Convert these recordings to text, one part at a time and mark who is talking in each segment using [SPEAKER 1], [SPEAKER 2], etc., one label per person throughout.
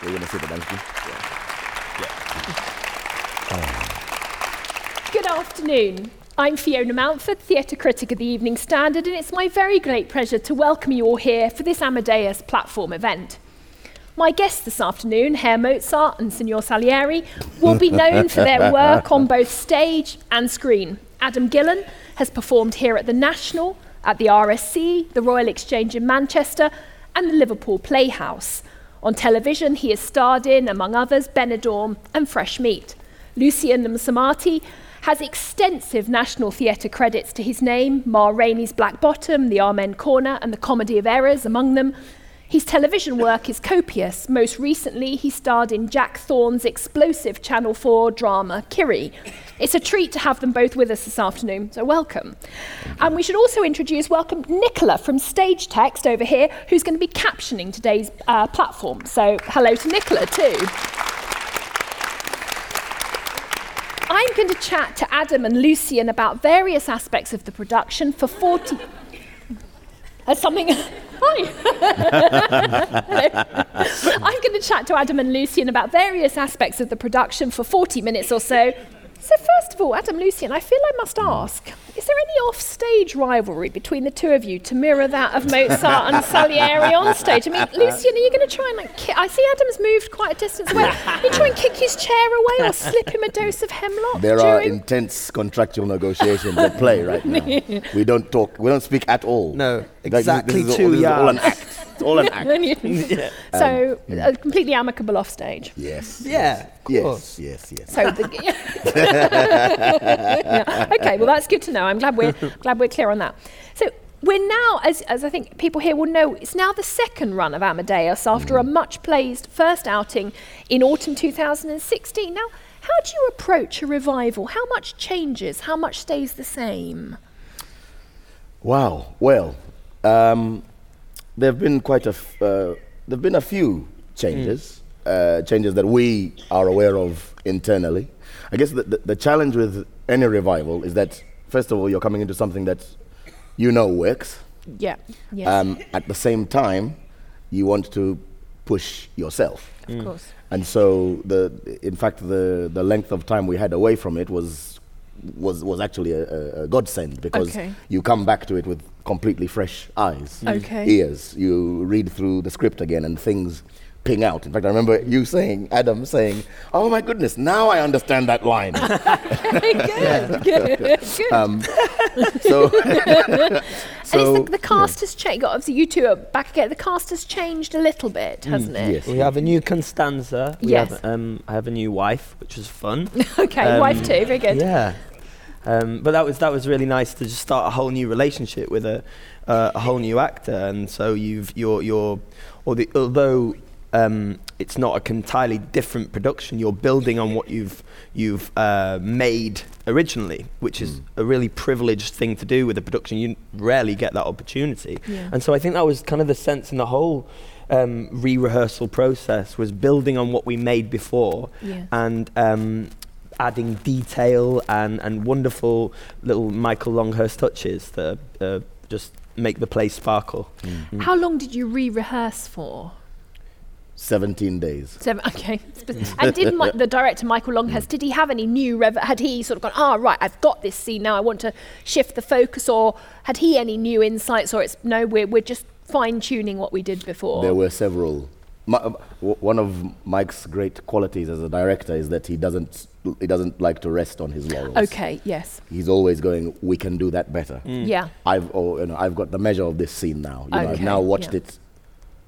[SPEAKER 1] We're going to sit down.
[SPEAKER 2] Good afternoon. I'm Fiona Mountford, theatre critic of the Evening Standard, and it's my very great pleasure to welcome you all here for this Amadeus platform event. My guests this afternoon, Herr Mozart and Signor Salieri, will be known for their work on both stage and screen. Adam Gillen has performed here at the National, at the RSC, the Royal Exchange in Manchester, and the Liverpool Playhouse. On television, he has starred in, among others, Benidorm and Fresh Meat. Lucian Msamati has extensive National Theatre credits to his name, Ma Rainey's Black Bottom, The Amen Corner, and The Comedy of Errors among them. His television work is copious. Most recently, he starred in Jack Thorne's explosive Channel 4 drama, Kiri. It's a treat to have them both with us this afternoon, so welcome. And we should also introduce, welcome Nicola from Stagetext over here, who's going to be captioning today's uh, platform. So hello to Nicola too. I'm going to chat to Adam and Lucian about various aspects of the production for 40. That's something. Hi. I'm going to chat to Adam and Lucian about various aspects of the production for 40 minutes or so. So, first of all, Adam Lucian, I feel I must hmm. ask is there any off-stage rivalry between the two of you to mirror that of Mozart and Salieri on stage? I mean, Lucian, are you going to try and like? Ki- I see Adam's moved quite a distance away. Are you try and kick his chair away or slip him a dose of hemlock?
[SPEAKER 1] There are intense contractual negotiations at play right now. we don't talk, we don't speak at all.
[SPEAKER 3] No,
[SPEAKER 1] Like, this-
[SPEAKER 3] exactly
[SPEAKER 1] this is,
[SPEAKER 3] two
[SPEAKER 1] all, this is all an
[SPEAKER 3] yards.
[SPEAKER 1] Act. It's all an act.
[SPEAKER 2] so uh, completely amicable off stage.
[SPEAKER 1] Yes.
[SPEAKER 3] Yeah, of
[SPEAKER 1] Yes.
[SPEAKER 3] course.
[SPEAKER 1] Yes. Yes.
[SPEAKER 2] So the, Yeah. okay, well that's good to know. I'm glad we're glad we're clear on that. So we're now, as, as I think people here will know, it's now the second run of Amadeus after a much praised first outing in autumn 2016. Now, how do you approach a revival? How much changes? How much stays the same?
[SPEAKER 1] Wow. Well, um, there have been quite a f- uh, there've been a few changes, uh, changes that we are aware of internally. I guess the, the, the challenge with any revival is that first of all you're coming into something that you know works.
[SPEAKER 2] Yeah. Yes.
[SPEAKER 1] Um, at the same time, you want to push yourself.
[SPEAKER 2] of course.
[SPEAKER 1] And so the in fact the the length of time we had away from it was was was actually a, a, a godsend because
[SPEAKER 2] Okay.
[SPEAKER 1] you come back to it with completely fresh eyes,
[SPEAKER 2] Okay.
[SPEAKER 1] ears. You read through the script again and things ping out. In fact, I remember you saying, Adam saying, "Oh my goodness, now I understand that line."
[SPEAKER 2] good. Good. Good.
[SPEAKER 1] um, so,
[SPEAKER 2] and
[SPEAKER 1] so
[SPEAKER 2] it's the, the cast has changed. Obviously, you two are back again. The cast has changed a little bit, hasn't it?
[SPEAKER 1] yes.
[SPEAKER 3] We have a new Constanza. We
[SPEAKER 2] Yes.
[SPEAKER 3] Have, um, I have a new wife, which was fun.
[SPEAKER 2] Okay,
[SPEAKER 3] Um,
[SPEAKER 2] wife too. Very good.
[SPEAKER 3] Yeah. Um, but that was that was really nice to just start a whole new relationship with a uh, a whole new actor, and so you've you're you're or the, although um, it's not a entirely different production, you're building on what you've you've uh, made originally, which is a really privileged thing to do with a production. You rarely get that opportunity,
[SPEAKER 2] Yeah.
[SPEAKER 3] and so I think that was kind of the sense in the whole um, re-rehearsal process was building on what we made before
[SPEAKER 2] Yeah.
[SPEAKER 3] and um, adding detail and, and wonderful little Michael Longhurst touches that uh, just make the play sparkle. Mm.
[SPEAKER 2] How long did you re-rehearse for?
[SPEAKER 1] 17 days.
[SPEAKER 2] Seven. Okay. and did Mi- the director Michael Longhurst did he have any new rev- had he sort of gone ah right I've got this scene now I want to shift the focus or had he any new insights or it's no we're we're just fine tuning what we did before.
[SPEAKER 1] There were several. Mi- uh, one of Mike's great qualities as a director is that he doesn't he doesn't like to rest on his laurels.
[SPEAKER 2] okay. Yes.
[SPEAKER 1] He's always going. We can do that better.
[SPEAKER 2] Yeah.
[SPEAKER 1] I've oh, you know I've got the measure of this scene now. You know, I've now watched
[SPEAKER 2] yeah.
[SPEAKER 1] it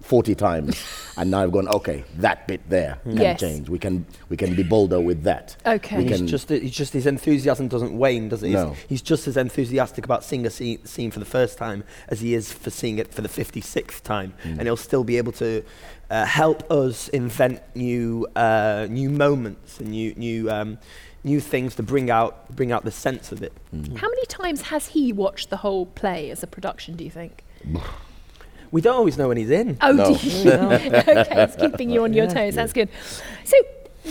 [SPEAKER 1] forty times, and now I've gone. Okay, that bit there can
[SPEAKER 2] Yes.
[SPEAKER 1] change. We can we can be bolder with that.
[SPEAKER 2] Okay.
[SPEAKER 1] We
[SPEAKER 3] He's
[SPEAKER 1] can-
[SPEAKER 3] just, he's just his enthusiasm doesn't wane, does it? He's,
[SPEAKER 1] No.
[SPEAKER 3] he's just as enthusiastic about seeing a scene, scene for the first time as he is for seeing it for the 56th time, and he'll still be able to uh, help us invent new uh, new moments and new new um, new things to bring out bring out the sense of it.
[SPEAKER 2] How many times has he watched the whole play as a production? Do you think?
[SPEAKER 3] We don't always know when he's in.
[SPEAKER 2] Oh,
[SPEAKER 1] No.
[SPEAKER 2] do you? okay, it's keeping you on your
[SPEAKER 3] Yeah.
[SPEAKER 2] toes. That's good. So,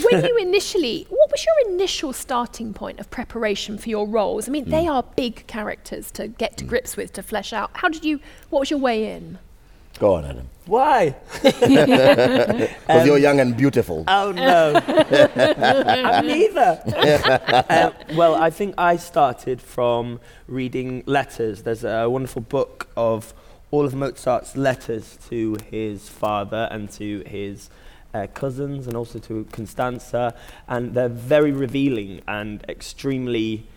[SPEAKER 2] when you initially, what was your initial starting point of preparation for your roles? I mean, they are big characters to get to grips with, to flesh out. How did you? What was your way in?
[SPEAKER 1] Go on, Adam.
[SPEAKER 3] Why?
[SPEAKER 1] Because you're young and beautiful.
[SPEAKER 3] Oh no, I'm neither. Um, well, I think I started from reading letters. There's a wonderful book of all of Mozart's letters to his father and to his uh, cousins and also to Constanza, and they're very revealing and extremely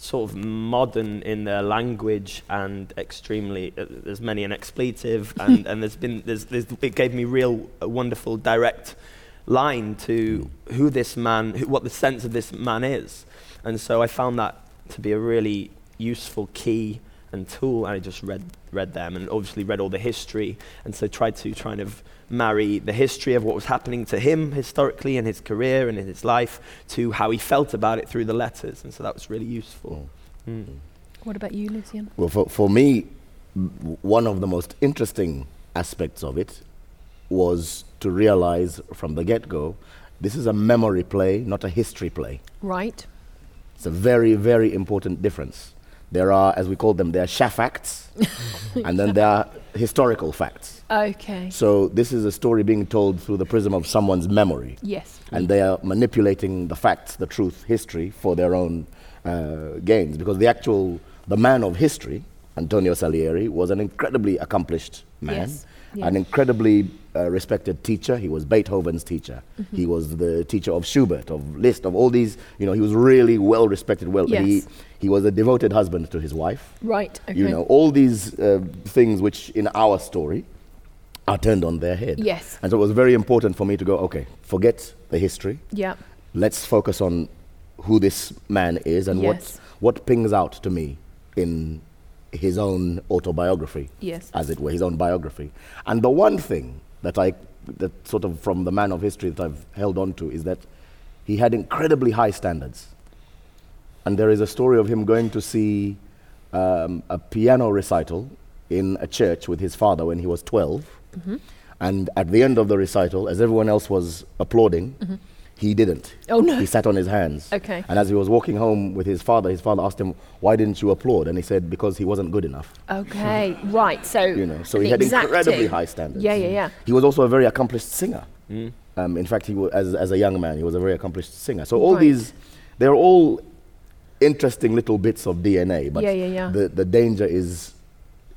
[SPEAKER 3] sort of modern in their language and extremely uh, there's many an expletive and, and there's been there's, there's it gave me real uh, wonderful direct line to who this man who, what the sense of this man is. And so I found that to be a really useful key and tool and I just read read them and obviously read all the history. And so tried to kind of marry the history of what was happening to him historically in his career and in his life to how he felt about it through the letters and so that was really useful mm.
[SPEAKER 2] What about you, Lucian?
[SPEAKER 1] Well, for, for me, one of the most interesting aspects of it was to realize from the get go this is a memory play, not a history play.
[SPEAKER 2] Right.
[SPEAKER 1] It's a very, very important difference. There are, as we call them, there are shafacts, and then there are historical facts.
[SPEAKER 2] Okay.
[SPEAKER 1] So this is a story being told through the prism of someone's memory,
[SPEAKER 2] Yes.
[SPEAKER 1] and they are manipulating the facts, the truth, history for their own uh, gains. Because the actual, the man of history, Antonio Salieri, was an incredibly accomplished man,
[SPEAKER 2] Yes, yes.
[SPEAKER 1] an incredibly uh, respected teacher. He was Beethoven's teacher.
[SPEAKER 2] Mm-hmm.
[SPEAKER 1] He was the teacher of Schubert, of Liszt, of all these. You know, he was really well respected. Well, he he was a devoted husband to his wife.
[SPEAKER 2] Right. Okay.
[SPEAKER 1] You know, all these uh, things which in our story are turned on their head.
[SPEAKER 2] Yes.
[SPEAKER 1] And so it was very important for me to go, okay, forget the history.
[SPEAKER 2] Yeah.
[SPEAKER 1] Let's focus on who this man is and
[SPEAKER 2] Yes.
[SPEAKER 1] what, what pings out to me in his own autobiography,
[SPEAKER 2] Yes.
[SPEAKER 1] as it were, his own biography. And the one thing that I, that sort of from the man of history that I've held on to is that he had incredibly high standards. And there is a story of him going to see um, a piano recital in a church with his father when he was 12.
[SPEAKER 2] Mm-hmm.
[SPEAKER 1] And at the end of the recital, as everyone else was applauding, he didn't.
[SPEAKER 2] Oh, no.
[SPEAKER 1] He sat on his hands.
[SPEAKER 2] Okay.
[SPEAKER 1] And as he was walking home with his father, his father asked him, Why didn't you applaud? And he said, Because he wasn't good enough.
[SPEAKER 2] Okay. Right. So.
[SPEAKER 1] You know, so he had
[SPEAKER 2] exacting-
[SPEAKER 1] incredibly high standards.
[SPEAKER 2] Yeah. Yeah. Yeah.
[SPEAKER 1] He was also a very accomplished singer. Um, in fact, he was, as, as a young man, he was a very accomplished singer. So all
[SPEAKER 2] Right.
[SPEAKER 1] these, they're all interesting little bits of DNA. But
[SPEAKER 2] Yeah, yeah, yeah.
[SPEAKER 1] The, the danger is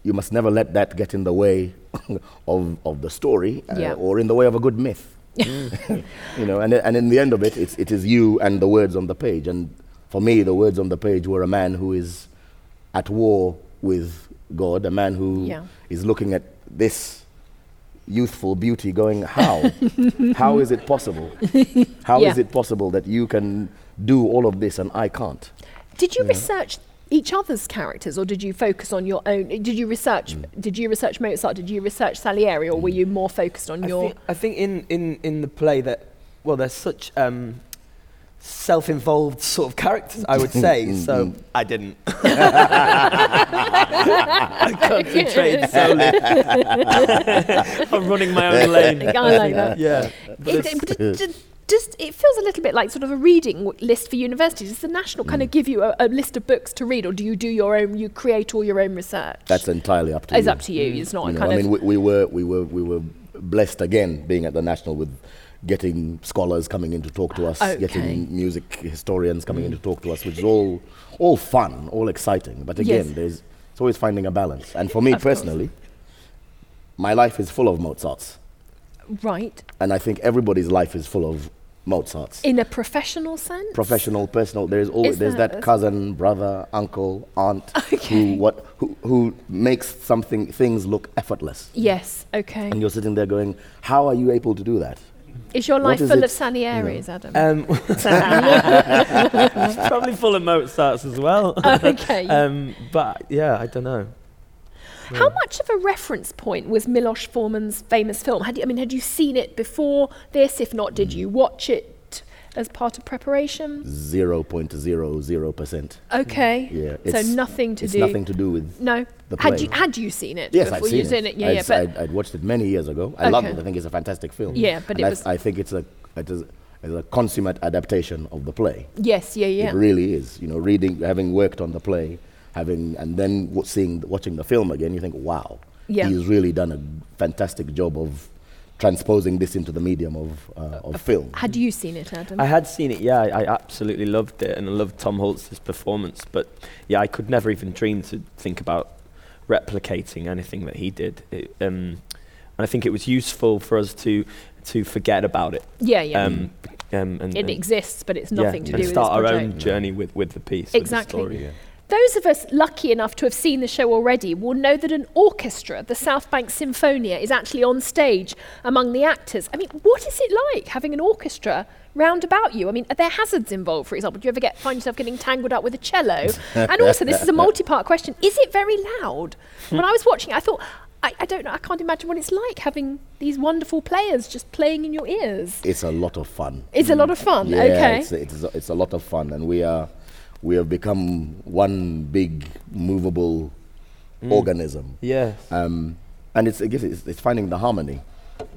[SPEAKER 1] you must never let that get in the way of, of the story uh,
[SPEAKER 2] Yeah.
[SPEAKER 1] or in the way of a good myth. you know, and, and in the end of it, it's, it is you and the words on the page. And for me, the words on the page were a man who is at war with God, a man who is
[SPEAKER 2] Yeah.
[SPEAKER 1] looking at this youthful beauty going, how? how is it possible? How is
[SPEAKER 2] Yeah.
[SPEAKER 1] it possible that you can do all of this and I can't?
[SPEAKER 2] Did you research each other's characters, or did you focus on your own? Did you research?
[SPEAKER 1] Mm.
[SPEAKER 2] Did you research Mozart? Did you research Salieri, or were you more focused on
[SPEAKER 3] I
[SPEAKER 2] your?
[SPEAKER 3] think, I think in, in, in the play that, well, there's such um, self-involved sort of characters, I would say. so I didn't. I concentrated solely on running my own lane.
[SPEAKER 2] I like that.
[SPEAKER 3] Yeah. But
[SPEAKER 2] It,
[SPEAKER 3] it's-
[SPEAKER 2] but it ju- just it feels a little bit like sort of a reading list for universities. Does the national
[SPEAKER 1] Mm.
[SPEAKER 2] kind of give you a, a list of books to read, or do you do your own? You create all your own research.
[SPEAKER 1] That's entirely up to you.
[SPEAKER 2] it's
[SPEAKER 1] you.
[SPEAKER 2] up to you. It's not
[SPEAKER 1] You
[SPEAKER 2] a
[SPEAKER 1] know,
[SPEAKER 2] kind
[SPEAKER 1] I
[SPEAKER 2] of
[SPEAKER 1] mean, we, we were we were we were blessed again being at the national with getting scholars coming in to talk to us,
[SPEAKER 2] Okay.
[SPEAKER 1] getting music historians coming in to talk to us, which is all all fun, all exciting. But again,
[SPEAKER 2] Yes.
[SPEAKER 1] there's it's always finding a balance. And for me
[SPEAKER 2] Of course.
[SPEAKER 1] personally, my life is full of Mozarts,
[SPEAKER 2] right
[SPEAKER 1] and I think everybody's life is full of Mozarts.
[SPEAKER 2] in a professional sense.
[SPEAKER 1] Professional, personal. There's always
[SPEAKER 2] Is
[SPEAKER 1] there's
[SPEAKER 2] there-
[SPEAKER 1] that cousin, brother, uncle, aunt who what who, who makes something things look effortless.
[SPEAKER 2] Yes. Okay.
[SPEAKER 1] and you're sitting there going, "How are you able to do that?"
[SPEAKER 2] Is your life
[SPEAKER 1] is
[SPEAKER 2] full
[SPEAKER 1] it,
[SPEAKER 2] of Salieris, Adam?
[SPEAKER 3] Um, it's probably full of Mozarts as well.
[SPEAKER 2] okay.
[SPEAKER 3] um, but yeah, I don't know.
[SPEAKER 2] How much of a reference point was Milos Forman's famous film? Had you, I mean, had you seen it before this? If not,
[SPEAKER 1] Mm.
[SPEAKER 2] did you watch it as part of preparation?
[SPEAKER 1] Zero point zero zero percent.
[SPEAKER 2] Okay.
[SPEAKER 1] Yeah,
[SPEAKER 2] So nothing to
[SPEAKER 1] It's
[SPEAKER 2] do.
[SPEAKER 1] nothing to do with.
[SPEAKER 2] No.
[SPEAKER 1] the
[SPEAKER 2] Had
[SPEAKER 1] play.
[SPEAKER 2] you had you seen it
[SPEAKER 1] Yes, I've seen
[SPEAKER 2] you seen
[SPEAKER 1] it.
[SPEAKER 2] it? Yeah,
[SPEAKER 1] I'd,
[SPEAKER 2] yeah. But
[SPEAKER 1] I'd, I'd watched it many years ago. I love it. I think it's a fantastic film.
[SPEAKER 2] Yeah, but
[SPEAKER 1] And
[SPEAKER 2] it
[SPEAKER 1] I,
[SPEAKER 2] was-
[SPEAKER 1] I think it's a it is it's a consummate adaptation of the play.
[SPEAKER 2] yes, yeah, yeah.
[SPEAKER 1] It really is. You know, reading, having worked on the play, having and then w- seeing watching the film again, you think, "Wow,
[SPEAKER 2] Yeah.
[SPEAKER 1] he's really done a fantastic job of transposing this into the medium of, uh, of film.
[SPEAKER 2] Had you seen it, Adam?
[SPEAKER 3] I had seen it, yeah. I, I absolutely loved it, and I loved Tom Hulce's performance. But yeah, I could never even dream to think about replicating anything that he did. It, um, and I think it was useful for us to to forget about it.
[SPEAKER 2] yeah, yeah.
[SPEAKER 3] Um, um, and,
[SPEAKER 2] it
[SPEAKER 3] and-
[SPEAKER 2] exists, but it's
[SPEAKER 3] yeah,
[SPEAKER 2] nothing to
[SPEAKER 3] and
[SPEAKER 2] do with
[SPEAKER 3] start our
[SPEAKER 2] project.
[SPEAKER 3] own journey with, with the piece.
[SPEAKER 2] Exactly.
[SPEAKER 3] With the story.
[SPEAKER 2] Those of us lucky enough to have seen the show already will know that an orchestra, the Southbank Sinfonia, is actually on stage among the actors. I mean, what is it like having an orchestra round about you? I mean, are there hazards involved, for example? Do you ever get find yourself getting tangled up with a cello? and also, this is a multi-part question: Is it very loud? when I was watching, it, I thought. I, I don't know. I can't imagine what it's like having these wonderful players just playing in your ears.
[SPEAKER 1] It's a lot of fun.
[SPEAKER 2] It's a lot of fun.
[SPEAKER 1] Yeah,
[SPEAKER 2] okay.
[SPEAKER 1] it's, it's, a, it's a lot of fun, and we are we have become one big movable organism.
[SPEAKER 3] Yes.
[SPEAKER 1] Um, and it's, I guess it's, it's finding the harmony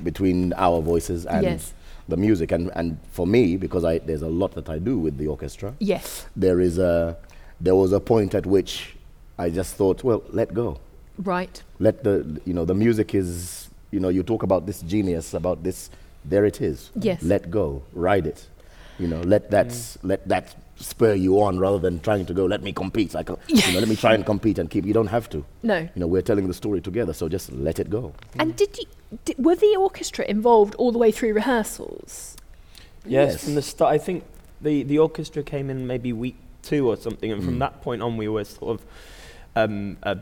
[SPEAKER 1] between our voices and
[SPEAKER 2] Yes.
[SPEAKER 1] the music. And, and for me, because I, there's a lot that I do with the orchestra,
[SPEAKER 2] yes.
[SPEAKER 1] there is a there was a point at which I just thought, well, let go.
[SPEAKER 2] Right.
[SPEAKER 1] Let the you know the music is you know you talk about this genius about this there it is.
[SPEAKER 2] Yes.
[SPEAKER 1] Let go, ride it. You know, let that s- let that spur you on rather than trying to go. Let me compete. Like uh, you know, let me try and compete and keep. You don't have to.
[SPEAKER 2] No.
[SPEAKER 1] You know, we're telling the story together, so just let it go.
[SPEAKER 2] And did you did, were the orchestra involved all the way through rehearsals?
[SPEAKER 3] Yes,
[SPEAKER 1] Yes.
[SPEAKER 3] from the start. I think the, the orchestra came in maybe week two or something, and
[SPEAKER 1] Mm.
[SPEAKER 3] from that point on, we were sort of um, a,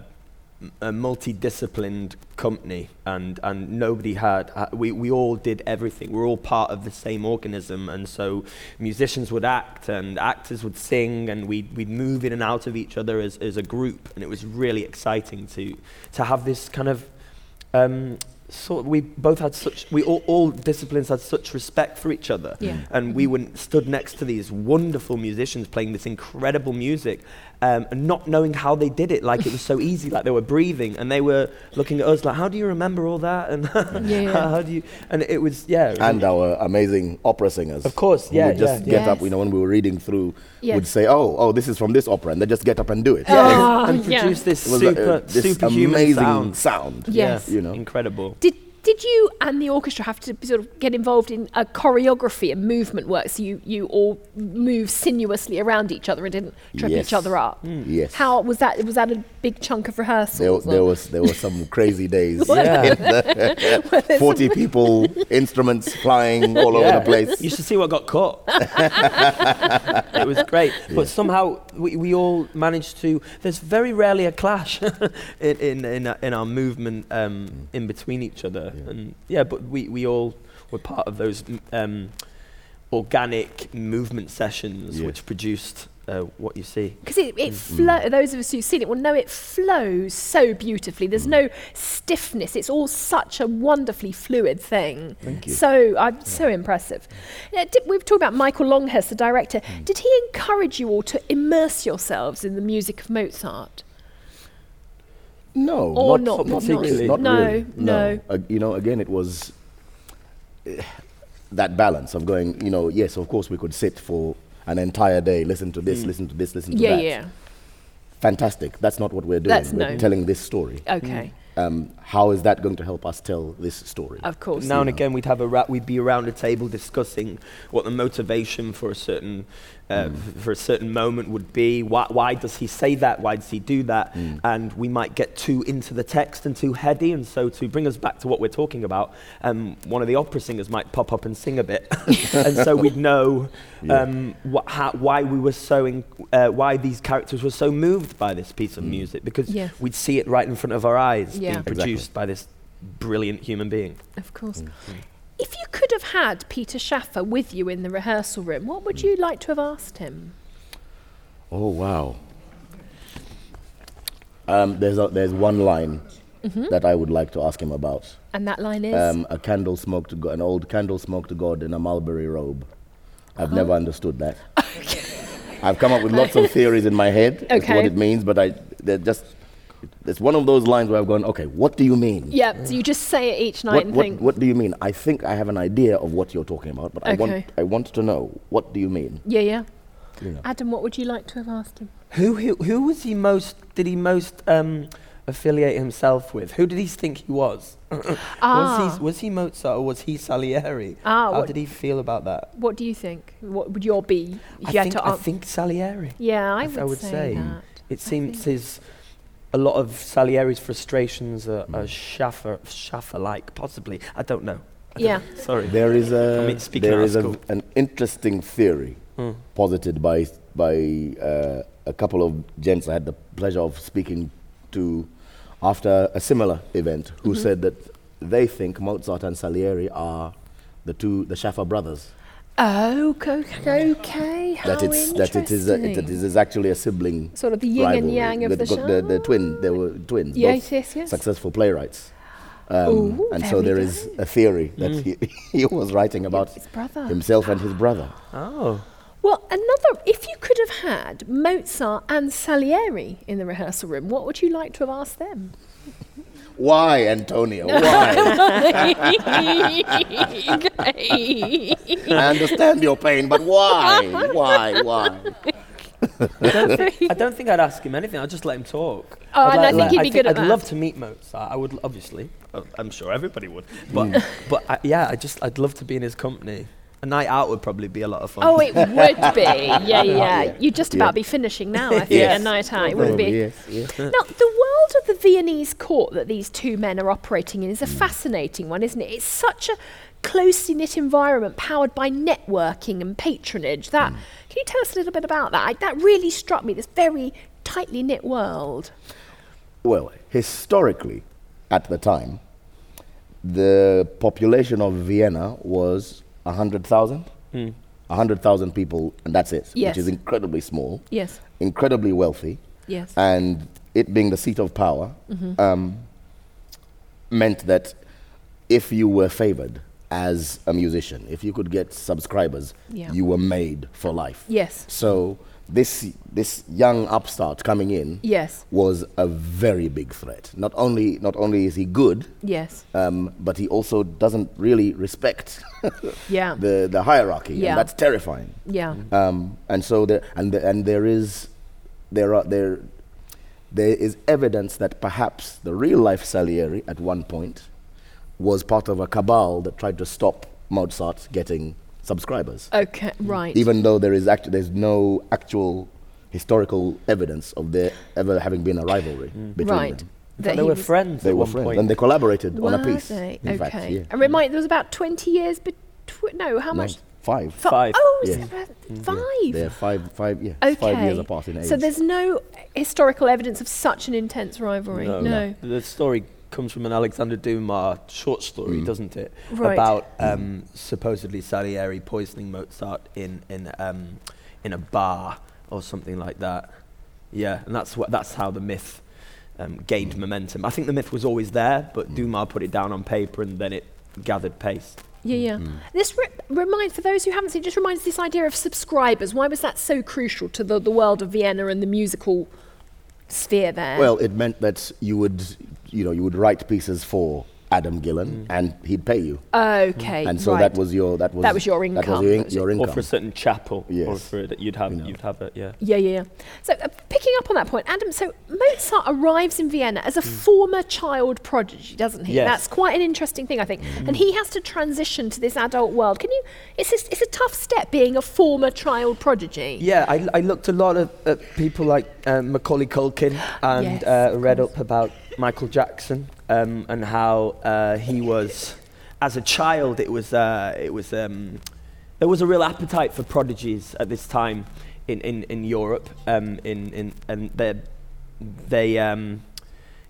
[SPEAKER 3] a multidisciplined company, and, and nobody had. ha- We, we all did everything. We're all part of the same organism, and so musicians would act, and actors would sing, and we'd, we'd move in and out of each other as, as a group, and it was really exciting to to have this kind of um, sort we both had such we all, all disciplines had such respect for each other
[SPEAKER 2] Yeah.
[SPEAKER 3] and we went stood next to these wonderful musicians playing this incredible music um, and not knowing how they did it like it was so easy like they were breathing and they were looking at us like how do you remember all that and
[SPEAKER 2] Yeah, yeah.
[SPEAKER 3] how do you and it was yeah it was
[SPEAKER 1] And our amazing opera singers.
[SPEAKER 3] Of course, yeah,
[SPEAKER 1] Would just
[SPEAKER 3] yeah,
[SPEAKER 1] get
[SPEAKER 2] yeah.
[SPEAKER 1] up. You know, when we were reading through,
[SPEAKER 2] Yes.
[SPEAKER 1] would say, "Oh, oh, this is from this opera," and they just get up and do it.
[SPEAKER 2] Oh,
[SPEAKER 3] and
[SPEAKER 2] yeah.
[SPEAKER 3] produce this
[SPEAKER 1] It was like,
[SPEAKER 3] super
[SPEAKER 1] uh, this
[SPEAKER 3] superhuman
[SPEAKER 1] amazing
[SPEAKER 3] sound
[SPEAKER 1] sound.
[SPEAKER 2] Yes.
[SPEAKER 1] You know.
[SPEAKER 3] incredible
[SPEAKER 2] Did did you and the orchestra have to sort of get involved in a choreography and movement work so you, you all move sinuously around each other and didn't trip
[SPEAKER 1] Yes.
[SPEAKER 2] each other up?
[SPEAKER 1] Yes.
[SPEAKER 2] How was that? Was that a big chunk of rehearsals?
[SPEAKER 1] There,
[SPEAKER 2] or-
[SPEAKER 1] there was there were some crazy days.
[SPEAKER 3] yeah
[SPEAKER 1] Forty people, instruments flying all over the place.
[SPEAKER 3] You should see what got caught. it was great. But somehow we, we all managed to. There's very rarely a clash in, in, in, our- in our movement um, in between each other.
[SPEAKER 1] Yeah.
[SPEAKER 3] And yeah, but we, we all were part of those um, organic movement sessions
[SPEAKER 1] Yeah.
[SPEAKER 3] which produced uh, what you see.
[SPEAKER 2] Because it, it flow, those of us who've seen it will know it flows so beautifully. There's no stiffness. It's all such a wonderfully fluid thing.
[SPEAKER 1] Thank you.
[SPEAKER 2] So uh, so impressive. Yeah, did, we've talked about Michael Longhurst, the director. Did he encourage you all to immerse yourselves in the music of Mozart?
[SPEAKER 1] No,
[SPEAKER 2] Or
[SPEAKER 1] not,
[SPEAKER 2] not
[SPEAKER 1] not
[SPEAKER 3] particularly.
[SPEAKER 1] Not
[SPEAKER 2] No,
[SPEAKER 1] really.
[SPEAKER 2] no.
[SPEAKER 1] Uh, you know, again, it was eh, that balance of going. You know, yes, of course, we could sit for an entire day, listen to this, listen to this, listen to
[SPEAKER 2] Yeah,
[SPEAKER 1] that.
[SPEAKER 2] yeah. yeah.
[SPEAKER 1] Fantastic. That's not what we're doing.
[SPEAKER 2] That's
[SPEAKER 1] we're
[SPEAKER 2] no.
[SPEAKER 1] telling this story.
[SPEAKER 2] Okay,
[SPEAKER 1] Um, how is that going to help us tell this story?
[SPEAKER 2] of course.
[SPEAKER 3] now and
[SPEAKER 1] Yeah.
[SPEAKER 3] again we'd have a ra- we'd be around a table discussing what the motivation for a certain uh,
[SPEAKER 1] Mm.
[SPEAKER 3] f- for a certain moment would be why, why does he say that why does he do that
[SPEAKER 1] Mm.
[SPEAKER 3] and we might get too into the text and too heady and so to bring us back to what we're talking about um, one of the opera singers might pop up and sing a bit and so we'd know
[SPEAKER 1] Yeah.
[SPEAKER 3] um, wh- how, why we were so in, uh, why these characters were so moved by this piece of
[SPEAKER 1] Mm.
[SPEAKER 3] music because
[SPEAKER 2] Yes.
[SPEAKER 3] we'd see it right in front of our eyes
[SPEAKER 2] Yeah.
[SPEAKER 3] being
[SPEAKER 1] Exactly.
[SPEAKER 3] produced by this brilliant human being
[SPEAKER 2] Of course.
[SPEAKER 1] Mm.
[SPEAKER 2] If you could have had Peter Shaffer with you in the rehearsal room, what would you like to have asked him?
[SPEAKER 1] Oh wow. Um, there's a, there's one line
[SPEAKER 2] Mm-hmm.
[SPEAKER 1] that I would like to ask him about.
[SPEAKER 2] And that line is
[SPEAKER 1] Um, a candle smoke to God, an old candle smoke to God in a mulberry robe. I've
[SPEAKER 2] Uh-huh.
[SPEAKER 1] never understood that. I've come up with lots of theories in my head as to what it means, but I they're just it's one of those lines where I've gone, okay, what do you mean?
[SPEAKER 2] Yeah, so you just say it each night
[SPEAKER 1] What,
[SPEAKER 2] and
[SPEAKER 1] what,
[SPEAKER 2] think,
[SPEAKER 1] what do you mean? I think I have an idea of what you're talking about, but I want I want to know what do you mean?
[SPEAKER 2] yeah, yeah.
[SPEAKER 1] You know.
[SPEAKER 2] Adam, what would you like to have asked him?
[SPEAKER 3] Who, who who was he most? Did he most um, affiliate himself with? Who did he think he was?
[SPEAKER 2] Ah.
[SPEAKER 3] Was he was he Mozart or was he Salieri?
[SPEAKER 2] Ah,
[SPEAKER 3] How
[SPEAKER 2] what-
[SPEAKER 3] did he feel about that?
[SPEAKER 2] What do you think? What would your be?
[SPEAKER 3] I
[SPEAKER 2] you
[SPEAKER 3] think,
[SPEAKER 2] to
[SPEAKER 3] I think Salieri.
[SPEAKER 2] yeah, I
[SPEAKER 3] I
[SPEAKER 2] would,
[SPEAKER 3] I would
[SPEAKER 2] say,
[SPEAKER 3] say.
[SPEAKER 2] that.
[SPEAKER 3] It seems his a lot of Salieri's frustrations are, are Shaffer Shaffer like, possibly. I don't know. I don't
[SPEAKER 2] Yeah.
[SPEAKER 3] know. Sorry.
[SPEAKER 1] There is a
[SPEAKER 3] I mean, speaking
[SPEAKER 1] there
[SPEAKER 3] out
[SPEAKER 1] is
[SPEAKER 3] of
[SPEAKER 1] a,
[SPEAKER 3] school.
[SPEAKER 1] an interesting theory
[SPEAKER 3] Hmm.
[SPEAKER 1] posited by by uh, a couple of gents I had the pleasure of speaking to after a similar event, who
[SPEAKER 2] Mm-hmm.
[SPEAKER 1] said that they think Mozart and Salieri are the two the Shaffer brothers.
[SPEAKER 2] Oh, co- okay. How
[SPEAKER 1] that it's that it is a, that it
[SPEAKER 2] interesting.
[SPEAKER 1] is actually a sibling
[SPEAKER 2] sort of the yin and yang of the,
[SPEAKER 1] They've
[SPEAKER 2] show.
[SPEAKER 1] the, the twin. They were twins.
[SPEAKER 2] Yes,
[SPEAKER 1] both
[SPEAKER 2] yes, yes.
[SPEAKER 1] Successful playwrights. Um,
[SPEAKER 2] Ooh,
[SPEAKER 1] and so
[SPEAKER 2] we
[SPEAKER 1] there
[SPEAKER 2] go.
[SPEAKER 1] is a theory that he, he was writing about
[SPEAKER 2] His brother.
[SPEAKER 1] himself and his brother.
[SPEAKER 3] Oh.
[SPEAKER 2] Well, another. If you could have had Mozart and Salieri in the rehearsal room, what would you like to have asked them?
[SPEAKER 1] Why, Antonio? Why? I understand your pain, but why? Why? Why?
[SPEAKER 3] I don't, think, I don't think I'd ask him anything. I'd just let him talk.
[SPEAKER 2] Oh,
[SPEAKER 3] I'd
[SPEAKER 2] and I think
[SPEAKER 3] let-
[SPEAKER 2] he'd be good at
[SPEAKER 3] I'd
[SPEAKER 2] that.
[SPEAKER 3] love to meet Mozart. I would obviously. uh, I'm sure everybody would. But
[SPEAKER 1] Mm.
[SPEAKER 3] but I, yeah, I just I'd love to be in his company. A night out would probably be a lot of fun.
[SPEAKER 2] Oh, it would be. Yeah, yeah.
[SPEAKER 1] Yeah.
[SPEAKER 2] You'd just
[SPEAKER 1] Yeah.
[SPEAKER 2] about be finishing now, I think,
[SPEAKER 1] Yes.
[SPEAKER 2] a night out. It would be.
[SPEAKER 1] Yes, yes.
[SPEAKER 2] Now, the world of the Viennese court that these two men are operating in is a mm. fascinating one, isn't it? It's such a closely knit environment powered by networking and patronage. That mm. can you tell us a little bit about that? I, that really struck me. This very tightly knit world.
[SPEAKER 1] Well, historically, at the time, the population of Vienna was 100,000.
[SPEAKER 3] Hmm.
[SPEAKER 1] 100,000 people, and that's it,
[SPEAKER 2] Yes.
[SPEAKER 1] which is incredibly small,
[SPEAKER 2] Yes.
[SPEAKER 1] incredibly wealthy.
[SPEAKER 2] Yes.
[SPEAKER 1] and it being the seat of power
[SPEAKER 2] Mm-hmm.
[SPEAKER 1] um, meant that if you were favored as a musician, if you could get subscribers,
[SPEAKER 2] Yeah.
[SPEAKER 1] you were made for life.
[SPEAKER 2] Yes.
[SPEAKER 1] So this this young upstart coming in
[SPEAKER 2] Yes.
[SPEAKER 1] was a very big threat. Not only not only is he good,
[SPEAKER 2] Yes.
[SPEAKER 1] um, but he also doesn't really respect
[SPEAKER 2] Yeah.
[SPEAKER 1] the the hierarchy,
[SPEAKER 2] Yeah.
[SPEAKER 1] and that's terrifying.
[SPEAKER 2] yeah.
[SPEAKER 1] Um, and so there and the, and there is there are there there is evidence that perhaps the real life Salieri at one point was part of a cabal that tried to stop Mozart getting subscribers,
[SPEAKER 2] Okay. Right.
[SPEAKER 1] even though there is act- there's no actual historical evidence of there ever having been a rivalry mm. between
[SPEAKER 2] right.
[SPEAKER 1] them.
[SPEAKER 2] That
[SPEAKER 3] they were friends.
[SPEAKER 1] They
[SPEAKER 3] at
[SPEAKER 1] were
[SPEAKER 3] one
[SPEAKER 1] friends,
[SPEAKER 3] point.
[SPEAKER 1] and they collaborated on a piece.
[SPEAKER 2] they?
[SPEAKER 1] In
[SPEAKER 2] okay.
[SPEAKER 1] fact, yeah.
[SPEAKER 2] And remind there was about twenty years between. No, how
[SPEAKER 1] No,
[SPEAKER 2] much?
[SPEAKER 1] five.
[SPEAKER 2] Fi-
[SPEAKER 3] Five.
[SPEAKER 2] Oh, is
[SPEAKER 1] Yeah.
[SPEAKER 2] it
[SPEAKER 1] Yeah,
[SPEAKER 2] five.
[SPEAKER 1] They're five, five, yeah,
[SPEAKER 2] Okay.
[SPEAKER 1] five years apart in age.
[SPEAKER 2] So there's no historical evidence of such an intense rivalry.
[SPEAKER 3] No,
[SPEAKER 2] no.
[SPEAKER 3] The story comes from an Alexander Dumas short story,
[SPEAKER 1] Mm.
[SPEAKER 3] doesn't it?
[SPEAKER 2] Right.
[SPEAKER 3] About um, supposedly Salieri poisoning Mozart in in um, in a bar or something like that. Yeah, and that's what that's how the myth um, gained momentum. I think the myth was always there, but Dumas put it down on paper and then it gathered pace.
[SPEAKER 2] Yeah, yeah.
[SPEAKER 1] Mm.
[SPEAKER 2] This re- reminds, for those who haven't seen, just reminds this idea of subscribers. Why was that so crucial to the, the world of Vienna and the musical sphere there?
[SPEAKER 1] Well, it meant that you would, you know, you would write pieces for Adam Gillen, and he'd pay you,
[SPEAKER 2] okay,
[SPEAKER 1] and so
[SPEAKER 2] right.
[SPEAKER 1] that was your that was
[SPEAKER 2] That was your
[SPEAKER 1] That
[SPEAKER 2] income,
[SPEAKER 1] was your, in-
[SPEAKER 2] that was
[SPEAKER 1] your
[SPEAKER 3] Or for a certain chapel,
[SPEAKER 1] yes.
[SPEAKER 3] or for that you'd have
[SPEAKER 1] You know.
[SPEAKER 3] you'd have it. Yeah.
[SPEAKER 2] Yeah, yeah, yeah. So, uh, picking up on that point, Adam, so Mozart arrives in Vienna as a former child prodigy, doesn't he?
[SPEAKER 3] Yes.
[SPEAKER 2] That's quite an interesting thing, I think. And he has to transition to this adult world. Can you, it's a, it's a tough step being a former child prodigy.
[SPEAKER 3] Yeah, I, I looked a lot at, at people like um, Macaulay Culkin and
[SPEAKER 2] Yes,
[SPEAKER 3] uh, read up about Michael Jackson um, and how uh, he was, as a child, it was, uh, it was um, there was a real appetite for prodigies at this time in, in, in Europe. Um, in, in, and they, they um,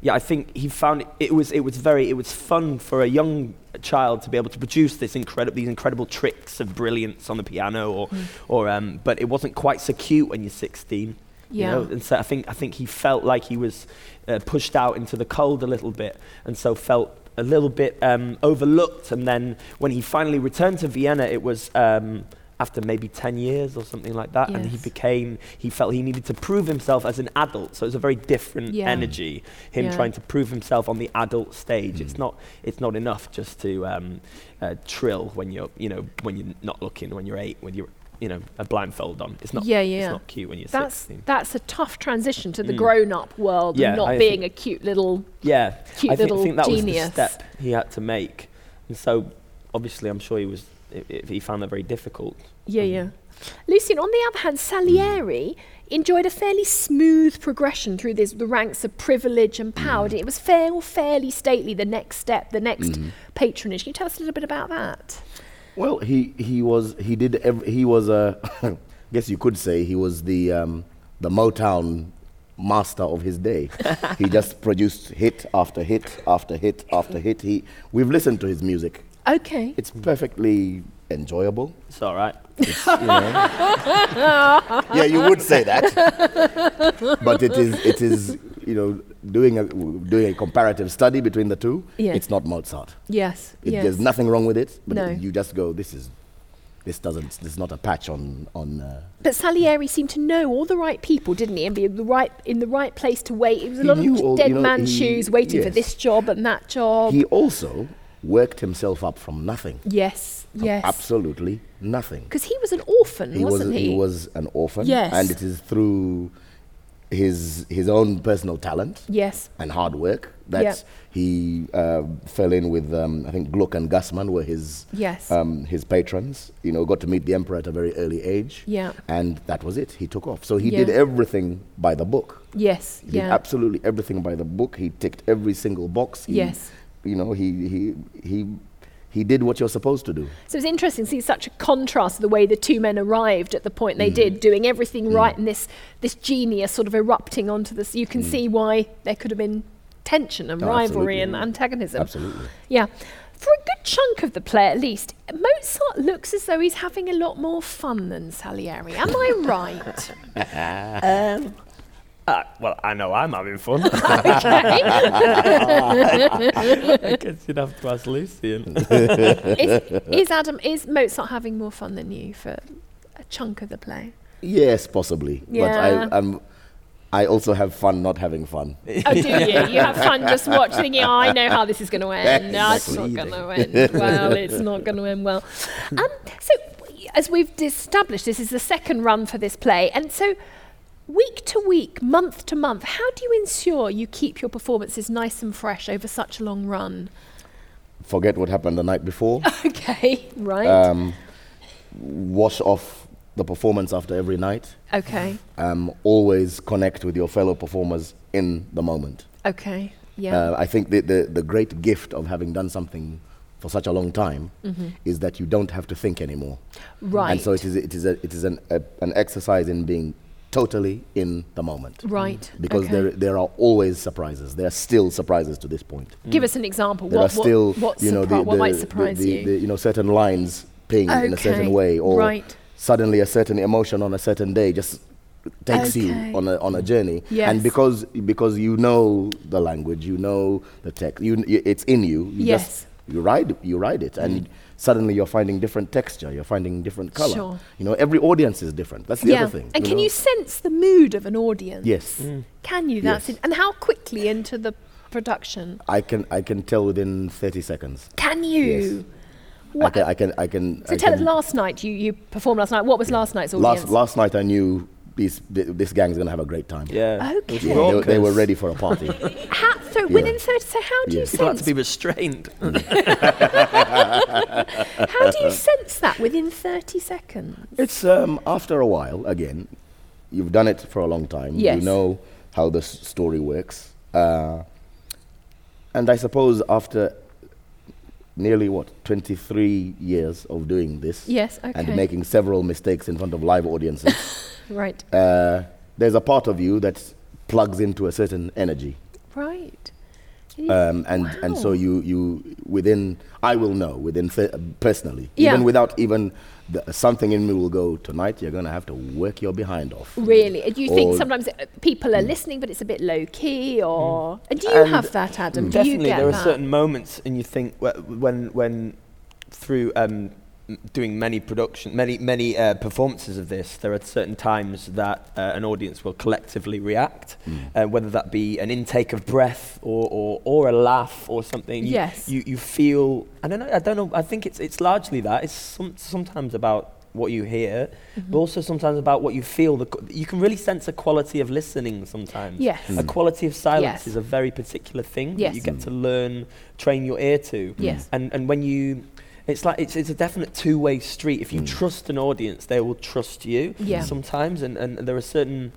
[SPEAKER 3] yeah, I think he found it, it was it was very it was fun for a young child to be able to produce this incredible these incredible tricks of brilliance on the piano or
[SPEAKER 2] Mm.
[SPEAKER 3] or um, but it wasn't quite so cute when you're 16.
[SPEAKER 2] Yeah.
[SPEAKER 3] You know? And so I think I think he felt like he was uh, pushed out into the cold a little bit, and so felt a little bit um, overlooked. And then when he finally returned to Vienna, it was. Um, after maybe 10 years or something like that and he became he felt he needed to prove himself as an adult so it was a very different
[SPEAKER 2] Yeah.
[SPEAKER 3] energy him
[SPEAKER 2] Yeah.
[SPEAKER 3] trying to prove himself on the adult stage. It's not it's not enough just to um, uh, trill when you're you know when you're not looking when you're eight when you're you know a blindfold on. It's not.
[SPEAKER 2] Yeah, yeah.
[SPEAKER 3] It's not cute when you're
[SPEAKER 2] That's
[SPEAKER 3] 16.
[SPEAKER 2] that's a tough transition to the
[SPEAKER 3] Mm.
[SPEAKER 2] grown-up world
[SPEAKER 3] Yeah,
[SPEAKER 2] and not
[SPEAKER 3] I
[SPEAKER 2] being
[SPEAKER 3] think-
[SPEAKER 2] a cute little
[SPEAKER 3] Yeah,
[SPEAKER 2] cute
[SPEAKER 3] I think,
[SPEAKER 2] little
[SPEAKER 3] think that
[SPEAKER 2] genius.
[SPEAKER 3] was the step he had to make, and so obviously I'm sure he was. i i he found that very difficult.
[SPEAKER 2] Yeah,
[SPEAKER 3] Um,
[SPEAKER 2] yeah. Lucian, on the other hand, Salieri enjoyed a fairly smooth progression through this, the ranks of privilege and power. It was fair, fairly stately, the next step, the next patronage. Can you tell us a little bit about that?
[SPEAKER 1] Well, he he was he did ev- he was a I guess you could say he was the um, the Motown master of his day. he just produced hit after hit after hit after hit. He we've listened to his music.
[SPEAKER 2] Okay.
[SPEAKER 1] It's perfectly enjoyable.
[SPEAKER 3] It's all right.
[SPEAKER 1] You know. yeah, you would say that, but it is it is you know doing a doing a comparative study between the two.
[SPEAKER 2] Yeah.
[SPEAKER 1] It's not Mozart.
[SPEAKER 2] Yes.
[SPEAKER 1] It,
[SPEAKER 2] yes.
[SPEAKER 1] There's nothing wrong with it, but
[SPEAKER 2] No.
[SPEAKER 1] you just go, this is, this doesn't, this is not a patch on, on. Uh,
[SPEAKER 2] But Salieri seemed to know all the right people, didn't he? And be the right in the right place to wait. It was a
[SPEAKER 1] He
[SPEAKER 2] lot of
[SPEAKER 1] all-
[SPEAKER 2] dead
[SPEAKER 1] you know,
[SPEAKER 2] man's shoes, waiting for this job and that job.
[SPEAKER 1] he also worked himself up from nothing.
[SPEAKER 2] yes.
[SPEAKER 1] From
[SPEAKER 2] Yes.
[SPEAKER 1] Absolutely nothing.
[SPEAKER 2] Because he was an orphan,
[SPEAKER 1] He was,
[SPEAKER 2] wasn't he?
[SPEAKER 1] he was an orphan,
[SPEAKER 2] Yes.
[SPEAKER 1] and it is through his his own personal talent
[SPEAKER 2] Yes.
[SPEAKER 1] and hard work that
[SPEAKER 2] Yeah.
[SPEAKER 1] he uh, fell in with. Um, I think Gluck and Gassman were his
[SPEAKER 2] Yes.
[SPEAKER 1] um, his patrons. You know, got to meet the emperor at a very early age.
[SPEAKER 2] Yeah.
[SPEAKER 1] and that was it. He took off. So he
[SPEAKER 2] Yeah.
[SPEAKER 1] did everything by the book.
[SPEAKER 2] yes.
[SPEAKER 1] He did
[SPEAKER 2] Yeah.
[SPEAKER 1] absolutely everything by the book. He ticked every single box. He,
[SPEAKER 2] Yes.
[SPEAKER 1] You know, he he he he did what you're supposed to do.
[SPEAKER 2] So it's interesting to see such a contrast the way the two men arrived at the point
[SPEAKER 1] Mm.
[SPEAKER 2] they did, doing everything right, and this this genius sort of erupting onto this. You can see why there could have been tension and
[SPEAKER 1] Mm. Oh,
[SPEAKER 2] rivalry and antagonism.
[SPEAKER 1] Absolutely.
[SPEAKER 2] Yeah. For a good chunk of the play, at least, Mozart looks as though he's having a lot more fun than Salieri. Am I right?
[SPEAKER 3] Um, uh, well, I know I'm having fun. I guess you'd have to ask Lucian.
[SPEAKER 2] is, is Adam is Mozart having more fun than you for a chunk of the play?
[SPEAKER 1] Yes, possibly.
[SPEAKER 2] Yeah.
[SPEAKER 1] But I, I'm, I also have fun not having fun.
[SPEAKER 2] Oh, do you? You have fun just watching, thinking, oh, I know how this is going to end. No, it's not going to end well. It's not going to end well. Um, so, as we've established, this is the second run for this play. And so, week to week, month to month, how do you ensure you keep your performances nice and fresh over such a long run?
[SPEAKER 1] Forget what happened the night before.
[SPEAKER 2] Okay, right.
[SPEAKER 1] um, wash off the performance after every night.
[SPEAKER 2] okay,
[SPEAKER 1] Um, always connect with your fellow performers in the moment.
[SPEAKER 2] okay, yeah.
[SPEAKER 1] Uh, I think the, the, the great gift of having done something for such a long time is that you don't have to think anymore.
[SPEAKER 2] Mm-hmm. right.
[SPEAKER 1] And so it is, it is, a, it is an, a, an exercise in being totally in the moment.
[SPEAKER 2] right. Mm.
[SPEAKER 1] Because
[SPEAKER 2] okay.
[SPEAKER 1] there, there are always surprises. There are still surprises to this point. Mm.
[SPEAKER 2] Give us an example.
[SPEAKER 1] There
[SPEAKER 2] what,
[SPEAKER 1] are still,
[SPEAKER 2] what,
[SPEAKER 1] you know,
[SPEAKER 2] surpri-
[SPEAKER 1] the,
[SPEAKER 2] what might surprise
[SPEAKER 1] the,
[SPEAKER 2] you?
[SPEAKER 1] the- you know, certain lines ping in a certain way, or
[SPEAKER 2] right.
[SPEAKER 1] suddenly a certain emotion on a certain day just takes
[SPEAKER 2] Okay.
[SPEAKER 1] you on a on a journey.
[SPEAKER 2] Yes.
[SPEAKER 1] And because because you know the language, you know the text, you, it's in you. you
[SPEAKER 2] Yes.
[SPEAKER 1] Just, you ride you ride it, and mm. Suddenly you're finding different texture. You're finding different color.
[SPEAKER 2] Sure.
[SPEAKER 1] You know, every audience is different. That's the
[SPEAKER 2] yeah.
[SPEAKER 1] other thing.
[SPEAKER 2] And can
[SPEAKER 1] know?
[SPEAKER 2] you sense the mood of an audience?
[SPEAKER 1] Yes.
[SPEAKER 2] Can you? That's
[SPEAKER 1] Yes.
[SPEAKER 2] it. And how quickly into the production?
[SPEAKER 1] I can I can tell within 30 seconds.
[SPEAKER 2] Can you?
[SPEAKER 1] I
[SPEAKER 2] What?
[SPEAKER 1] can I can I can.
[SPEAKER 2] so
[SPEAKER 1] I
[SPEAKER 2] tell us last night you, you performed last night. What was last night's audience?
[SPEAKER 1] Last last night I knew this th- this gang's gonna have a great time.
[SPEAKER 3] Yeah.
[SPEAKER 2] Okay.
[SPEAKER 1] Yeah, they, were- they were ready for a party.
[SPEAKER 2] How, so within 30, so how do you
[SPEAKER 1] Yes.
[SPEAKER 3] People had
[SPEAKER 2] sense?
[SPEAKER 3] to be restrained.
[SPEAKER 2] how do you sense that within 30 seconds?
[SPEAKER 1] it's um, after a while. Again, you've done it for a long time.
[SPEAKER 2] Yes.
[SPEAKER 1] You know how the story works, uh, and I suppose after nearly what 23 years of doing this
[SPEAKER 2] Yes, okay.
[SPEAKER 1] and making several mistakes in front of live audiences,
[SPEAKER 2] Right.
[SPEAKER 1] uh, there's a part of you that plugs into a certain energy.
[SPEAKER 2] Right.
[SPEAKER 1] um, and and so you you within I will know within th- personally
[SPEAKER 2] Yeah.
[SPEAKER 1] even without even the, something in me will go tonight you're gonna have to work your behind off
[SPEAKER 2] Really? Do you think sometimes uh, people are listening, but it's a bit low key, or and do you
[SPEAKER 3] And
[SPEAKER 2] have that, Adam? Do
[SPEAKER 3] Definitely,
[SPEAKER 2] you get
[SPEAKER 3] there are
[SPEAKER 2] that?
[SPEAKER 3] certain moments, and you think wh- when when through um, m- doing many production, many many uh, performances of this, there are certain times that uh, an audience will collectively react, uh, whether that be an intake of breath or, or, or a laugh or something. You,
[SPEAKER 2] Yes.
[SPEAKER 3] You, you feel I don't know I don't know I think it's it's largely that it's some, sometimes about what you hear, but also sometimes about what you feel. The, qu- you can really sense a quality of listening sometimes.
[SPEAKER 2] Yes.
[SPEAKER 3] A quality of silence
[SPEAKER 2] Yes.
[SPEAKER 3] is a very particular thing that you
[SPEAKER 2] Yes.
[SPEAKER 3] get to learn, train your ear to.
[SPEAKER 2] Yes.
[SPEAKER 3] And and when you, it's like it's, it's a definite two-way street. If you
[SPEAKER 1] Mm.
[SPEAKER 3] trust an audience, they will trust you.
[SPEAKER 2] Yeah.
[SPEAKER 3] Sometimes, and, and there are certain,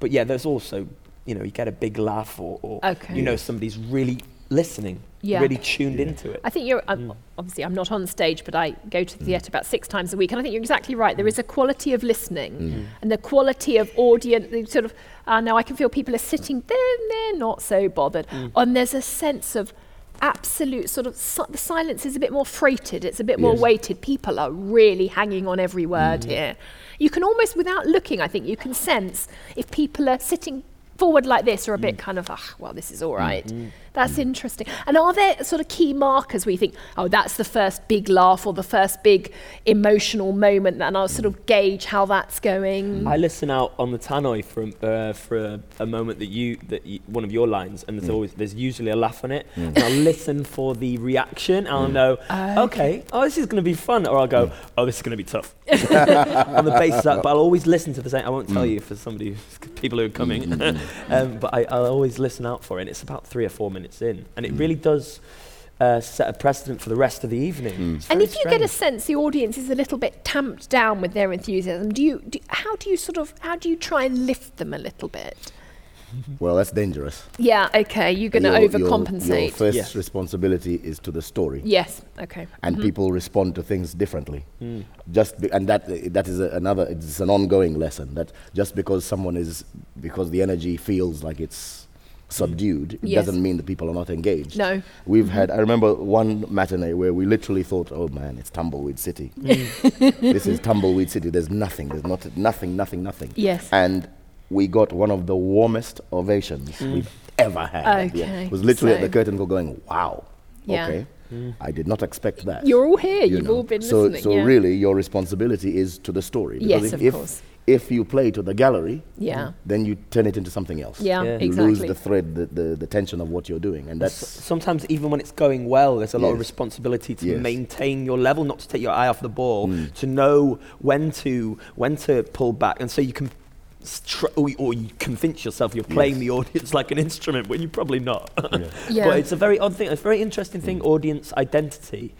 [SPEAKER 3] but yeah, there's also, you know, you get a big laugh or, or
[SPEAKER 2] Okay.
[SPEAKER 3] you know somebody's really listening,
[SPEAKER 2] Yeah.
[SPEAKER 3] really tuned into it.
[SPEAKER 2] I think you're, um,
[SPEAKER 3] Mm.
[SPEAKER 2] obviously, I'm not on stage, but I go to the theatre about six times a week, and I think you're exactly right. There is a quality of listening
[SPEAKER 1] Mm.
[SPEAKER 2] and the quality of audience, the sort of, uh, now I can feel people are sitting there, and they're not so bothered.
[SPEAKER 3] Mm.
[SPEAKER 2] And there's a sense of absolute sort of, si- the silence is a bit more freighted, it's a bit more
[SPEAKER 1] Yes.
[SPEAKER 2] weighted. People are really hanging on every word
[SPEAKER 3] Mm.
[SPEAKER 2] here. You can almost, without looking, I think, you can sense if people are sitting forward like this or a bit
[SPEAKER 3] Mm.
[SPEAKER 2] kind of, ah, well, this is all right. That's interesting. And are there sort of key markers where you think, oh, that's the first big laugh or the first big emotional moment, and I'll sort of gauge how that's going?
[SPEAKER 3] I listen out on the tannoy for uh, for a, a moment that you that you, one of your lines, and there's mm. always there's usually a laugh on it, mm. and I'll listen for the reaction. and I'll mm. know, oh, okay, oh, this is going to be fun, or I'll go, oh, this is going to be tough. on the basis that, but I'll always listen to the same. I won't tell you for somebody, who's- people who are coming, um, but I, I'll always listen out for it. And it's about three or four minutes in, and it really does. Uh, set a precedent for the rest of the evening. It's
[SPEAKER 2] and
[SPEAKER 3] very
[SPEAKER 2] if you get a sense the audience is a little bit tamped down with their enthusiasm, do you, do, how do you sort of, how do you try and lift them a little bit?
[SPEAKER 1] Well, that's dangerous.
[SPEAKER 2] Yeah, okay, you're going to
[SPEAKER 1] Your- your-
[SPEAKER 2] overcompensate.
[SPEAKER 1] Your first
[SPEAKER 3] Yes.
[SPEAKER 1] responsibility is to the story.
[SPEAKER 2] yes, okay.
[SPEAKER 1] and people respond to things differently.
[SPEAKER 3] Mm.
[SPEAKER 1] Just be, and that that is a, another. It's an ongoing lesson that just because someone is because the energy feels like it's subdued, it
[SPEAKER 2] Yes.
[SPEAKER 1] doesn't mean that people are not engaged.
[SPEAKER 2] No.
[SPEAKER 1] We've had. I remember one matinee where we literally thought, "Oh man, it's Tumbleweed City.
[SPEAKER 2] Mm.
[SPEAKER 1] this is Tumbleweed City. There's nothing. There's not nothing. Nothing. Nothing."
[SPEAKER 2] Yes.
[SPEAKER 1] And we got one of the warmest ovations we've ever had. at the end.
[SPEAKER 2] Okay,
[SPEAKER 1] It was literally at the curtain call going, "Wow."
[SPEAKER 2] Yeah.
[SPEAKER 1] Okay. I did not expect that
[SPEAKER 2] You're all here,
[SPEAKER 1] you
[SPEAKER 2] you've
[SPEAKER 1] know.
[SPEAKER 2] all been
[SPEAKER 1] so,
[SPEAKER 2] listening.
[SPEAKER 1] So
[SPEAKER 2] yeah.
[SPEAKER 1] really, your responsibility is to the story.
[SPEAKER 2] Yes,
[SPEAKER 1] if,
[SPEAKER 2] of
[SPEAKER 1] if,
[SPEAKER 2] course.
[SPEAKER 1] If you play to the gallery,
[SPEAKER 2] Yeah.
[SPEAKER 1] then you turn it into something else.
[SPEAKER 2] Yeah,
[SPEAKER 3] Yeah.
[SPEAKER 1] You
[SPEAKER 2] exactly.
[SPEAKER 1] lose the thread, the, the, the tension of what you're doing, and
[SPEAKER 3] S-
[SPEAKER 1] that's
[SPEAKER 3] sometimes even when it's going well, there's a lot of responsibility to
[SPEAKER 1] Yes.
[SPEAKER 3] maintain your level, not to take your eye off the ball,
[SPEAKER 1] Mm.
[SPEAKER 3] to know when to when to pull back, and so you can. Str- or, or you convince yourself you're playing
[SPEAKER 1] Yes.
[SPEAKER 3] the audience like an instrument when you're probably not.
[SPEAKER 2] Yeah.
[SPEAKER 3] But it's a very odd thing, it's a very interesting thing, audience identity,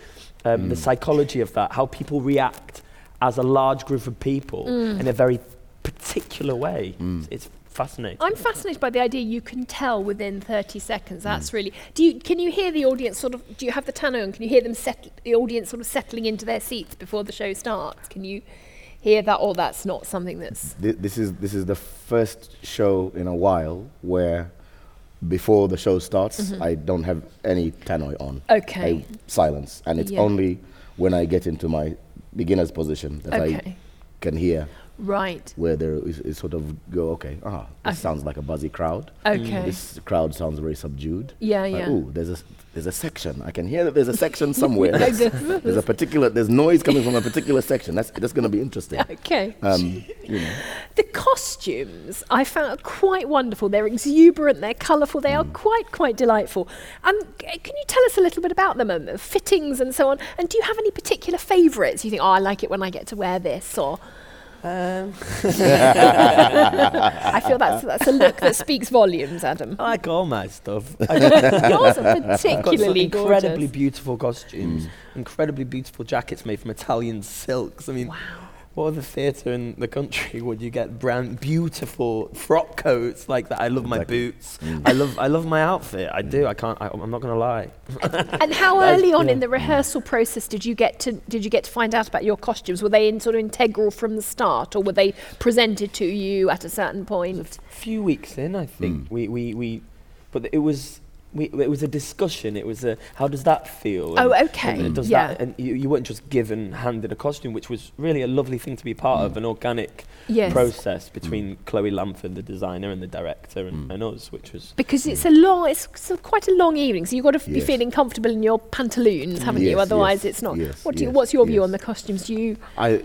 [SPEAKER 3] um, the psychology of that, how people react as a large group of people
[SPEAKER 2] Mm.
[SPEAKER 3] in a very particular way.
[SPEAKER 1] Mm.
[SPEAKER 3] It's, it's fascinating.
[SPEAKER 2] I'm fascinated by the idea you can tell within 30 seconds. That's really. Do you can you hear the audience sort of? Do you have the tannoy on? Can you hear them settle? The audience sort of settling into their seats before the show starts. Can you hear that, or that's not something that's?
[SPEAKER 1] thi- this is this is the first show in a while where before the show starts, I don't have any tannoy on.
[SPEAKER 2] Mm-hmm. Okay.
[SPEAKER 1] I silence, and it's
[SPEAKER 2] Yeah.
[SPEAKER 1] only when I get into my beginner's position that I can hear
[SPEAKER 2] Right.
[SPEAKER 1] where there is, is sort of go, okay, ah, this sounds like a buzzy crowd.
[SPEAKER 2] Okay.
[SPEAKER 1] This crowd sounds very subdued.
[SPEAKER 2] Yeah,
[SPEAKER 1] Like,
[SPEAKER 2] yeah.
[SPEAKER 1] ooh, there's a there's a section. I can hear that there's a section somewhere. There's a particular there's noise coming from a particular section. That's that's going to be interesting.
[SPEAKER 2] Okay.
[SPEAKER 1] Um, you know,
[SPEAKER 2] The costumes I found quite wonderful. They're exuberant, they're colourful, they are
[SPEAKER 1] Mm.
[SPEAKER 2] quite, quite delightful. And can you tell us a little bit about them and the fittings and so on? And do you have any particular favourites? You think, oh, I like it when I get to wear this, or
[SPEAKER 3] Um,
[SPEAKER 2] I feel that's that's a look that speaks volumes, Adam.
[SPEAKER 3] I like all my stuff. I
[SPEAKER 2] Yours are
[SPEAKER 3] I've got some
[SPEAKER 2] particularly
[SPEAKER 3] incredibly
[SPEAKER 2] gorgeous.
[SPEAKER 3] beautiful costumes,
[SPEAKER 1] Mm.
[SPEAKER 3] incredibly beautiful jackets made from Italian silks. I mean, what other theatre in the country would you get brand beautiful frock coats like that? I love my boots.
[SPEAKER 1] Mm.
[SPEAKER 3] I love I love my outfit. I do. I can't. I, I'm not going to lie.
[SPEAKER 2] And how early on
[SPEAKER 3] yeah.
[SPEAKER 2] in the rehearsal process did you get to did you get to find out about your costumes? Were they in sort of integral from the start, or were they presented to you at a certain point?
[SPEAKER 3] A few weeks in, I think
[SPEAKER 1] Mm.
[SPEAKER 3] we, we we, but it was. We, it was a discussion. It was a how does that feel?
[SPEAKER 2] Oh, okay.
[SPEAKER 3] And, does
[SPEAKER 2] Yeah.
[SPEAKER 3] that, and you, you weren't just given handed a costume, which was really a lovely thing to be part of, mm. an organic
[SPEAKER 2] Yes.
[SPEAKER 3] process mm. between Chloe Lamford, the designer, and the director, and,
[SPEAKER 1] Mm.
[SPEAKER 3] and us, which was
[SPEAKER 2] Because mm. it's a long, it's sort of quite a long evening, so you've got to f- be feeling comfortable in your pantaloons, haven't you? Otherwise,
[SPEAKER 1] yes,
[SPEAKER 2] it's not.
[SPEAKER 1] yes,
[SPEAKER 2] what do you, what's your view on the costumes? Do you?
[SPEAKER 1] I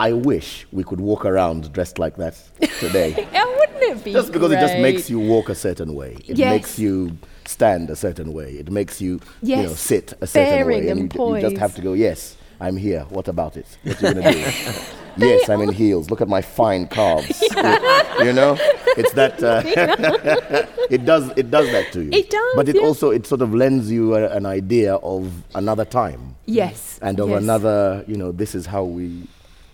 [SPEAKER 1] I wish we could walk around dressed like that today.
[SPEAKER 2] Oh, wouldn't it be
[SPEAKER 1] just because it just makes you walk a certain way. It
[SPEAKER 2] Yes.
[SPEAKER 1] makes you stand a certain way. It makes you, you know, sit a certain
[SPEAKER 2] Bearing
[SPEAKER 1] way.
[SPEAKER 2] and
[SPEAKER 1] you, d- you just have to go, yes, I'm here. What about it? What you gonna do? yes, I'm in heels. Look at my fine calves. you know, it's that. Uh, it does. It does that to you.
[SPEAKER 2] It does,
[SPEAKER 1] But it
[SPEAKER 2] yeah.
[SPEAKER 1] also it sort of lends you a, an idea of another time
[SPEAKER 2] Yes.
[SPEAKER 1] and of
[SPEAKER 2] yes.
[SPEAKER 1] another. You know, this is how we.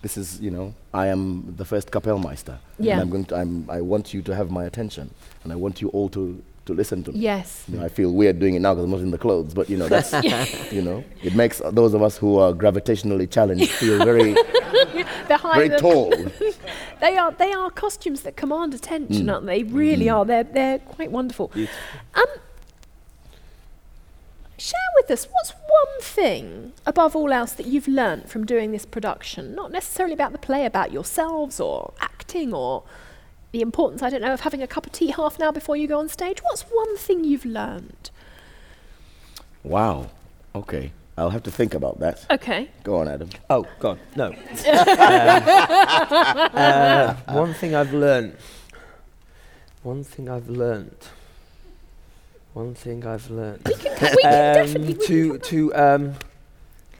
[SPEAKER 1] This is you know. I am the first Kapellmeister.
[SPEAKER 2] Yeah.
[SPEAKER 1] And I'm going to. I'm, I want you to have my attention, and I want you all to to listen to me.
[SPEAKER 2] Yes.
[SPEAKER 1] You know, I feel weird doing it now because I'm not in the clothes, but you know, that's, you know, it makes those of us who are gravitationally challenged feel very, very tall.
[SPEAKER 2] They are they are costumes that command attention,
[SPEAKER 1] Mm.
[SPEAKER 2] aren't they? Really are. They're they're quite wonderful. Um, share with us what's one thing above all else that you've learnt from doing this production? Not necessarily about the play, about yourselves or acting or the importance I don't know of having a cup of tea half an hour before you go on stage. What's one thing you've learnt?
[SPEAKER 1] Wow. Okay. I'll have to think about that.
[SPEAKER 2] Okay.
[SPEAKER 1] Go on, Adam.
[SPEAKER 3] Oh God, no. Um, uh, one thing I've learned. One thing I've learned. One thing I've learned.
[SPEAKER 2] We can definitely we can
[SPEAKER 3] to
[SPEAKER 2] come
[SPEAKER 3] to um,